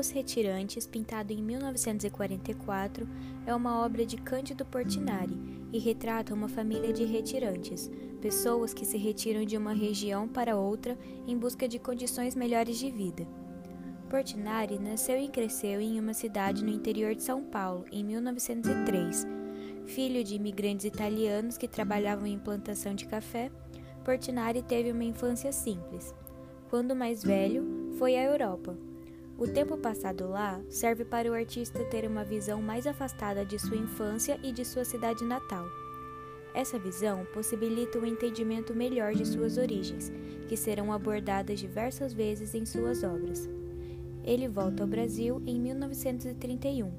Os Retirantes, pintado em 1944, é uma obra de Cândido Portinari e retrata uma família de retirantes, pessoas que se retiram de uma região para outra em busca de condições melhores de vida. Portinari nasceu e cresceu em uma cidade no interior de São Paulo em 1903. Filho de imigrantes italianos que trabalhavam em plantação de café, Portinari teve uma infância simples. Quando mais velho, foi à Europa. O tempo passado lá serve para o artista ter uma visão mais afastada de sua infância e de sua cidade natal. Essa visão possibilita um entendimento melhor de suas origens, que serão abordadas diversas vezes em suas obras. Ele volta ao Brasil em 1931,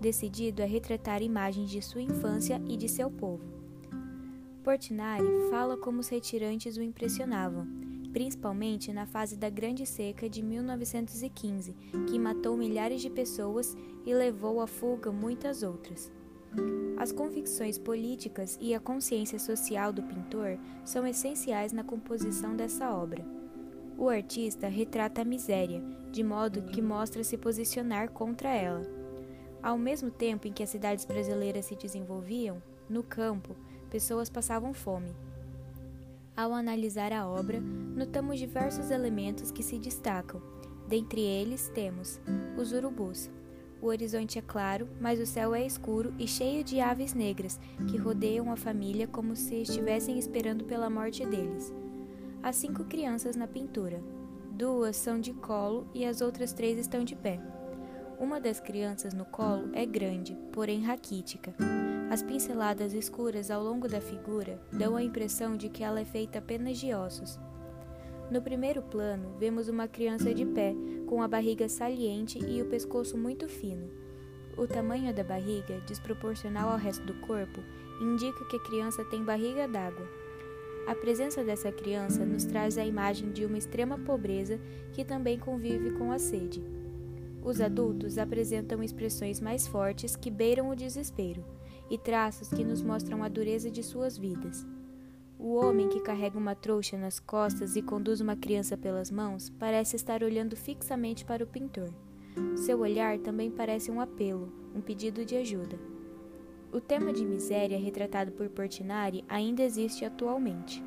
decidido a retratar imagens de sua infância e de seu povo. Portinari fala como os retirantes o impressionavam, principalmente na fase da Grande Seca de 1915, que matou milhares de pessoas e levou à fuga muitas outras. As convicções políticas e a consciência social do pintor são essenciais na composição dessa obra. O artista retrata a miséria, de modo que mostra se posicionar contra ela. Ao mesmo tempo em que as cidades brasileiras se desenvolviam, no campo, pessoas passavam fome. Ao analisar a obra, notamos diversos elementos que se destacam. Dentre eles temos os urubus, o horizonte é claro, mas o céu é escuro e cheio de aves negras que rodeiam a família como se estivessem esperando pela morte deles. Há cinco crianças na pintura. Duas são de colo e as outras três estão de pé. Uma das crianças no colo é grande, porém raquítica. As pinceladas escuras ao longo da figura dão a impressão de que ela é feita apenas de ossos. No primeiro plano, vemos uma criança de pé, com a barriga saliente e o pescoço muito fino. O tamanho da barriga, desproporcional ao resto do corpo, indica que a criança tem barriga d'água. A presença dessa criança nos traz a imagem de uma extrema pobreza que também convive com a sede. Os adultos apresentam expressões mais fortes que beiram o desespero e traços que nos mostram a dureza de suas vidas. O homem que carrega uma trouxa nas costas e conduz uma criança pelas mãos parece estar olhando fixamente para o pintor. Seu olhar também parece um apelo, um pedido de ajuda. O tema de miséria retratado por Portinari ainda existe atualmente.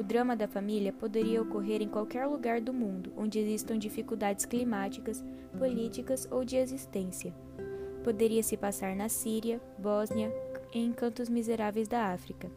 O drama da família poderia ocorrer em qualquer lugar do mundo onde existam dificuldades climáticas, políticas ou de existência. Poderia se passar na Síria, Bósnia, em cantos miseráveis da África.